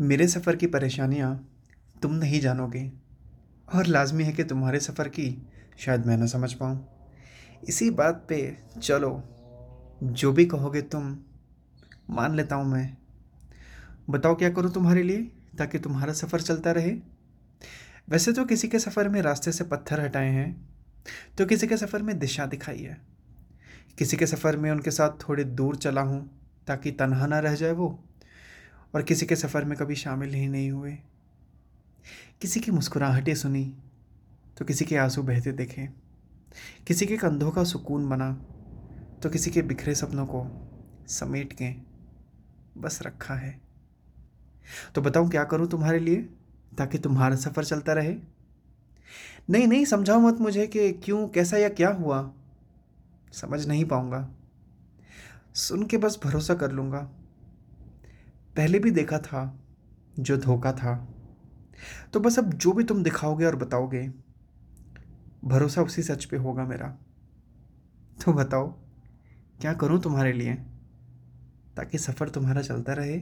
मेरे सफ़र की परेशानियाँ तुम नहीं जानोगे, और लाजमी है कि तुम्हारे सफ़र की शायद मैं ना समझ पाऊँ। इसी बात पे चलो, जो भी कहोगे तुम, मान लेता हूँ मैं। बताओ क्या करूँ तुम्हारे लिए, ताकि तुम्हारा सफ़र चलता रहे? वैसे तो किसी के सफ़र में रास्ते से पत्थर हटाए हैं तो किसी के सफ़र में दिशा दिखाई है। किसी के सफ़र में उनके साथ थोड़ी दूर चला हूँ, ताकि तनहा ना रह जाए वो। और किसी के सफ़र में कभी शामिल ही नहीं हुए। किसी की मुस्कुराहटें सुनी तो किसी के आँसू बहते देखे। किसी के कंधों का सुकून बना तो किसी के बिखरे सपनों को समेट के बस रखा है। तो बताऊँ क्या करूँ तुम्हारे लिए, ताकि तुम्हारा सफ़र चलता रहे? नहीं नहीं समझाओ मत मुझे कि क्यों, कैसा या क्या हुआ। समझ नहीं पाऊँगा। सुन के बस भरोसा कर लूँगा। पहले भी देखा था, जो धोखा था। तो बस अब जो भी तुम दिखाओगे और बताओगे, भरोसा उसी सच पे होगा मेरा। तो बताओ, क्या करूँ तुम्हारे लिए, ताकि सफ़र तुम्हारा चलता रहे?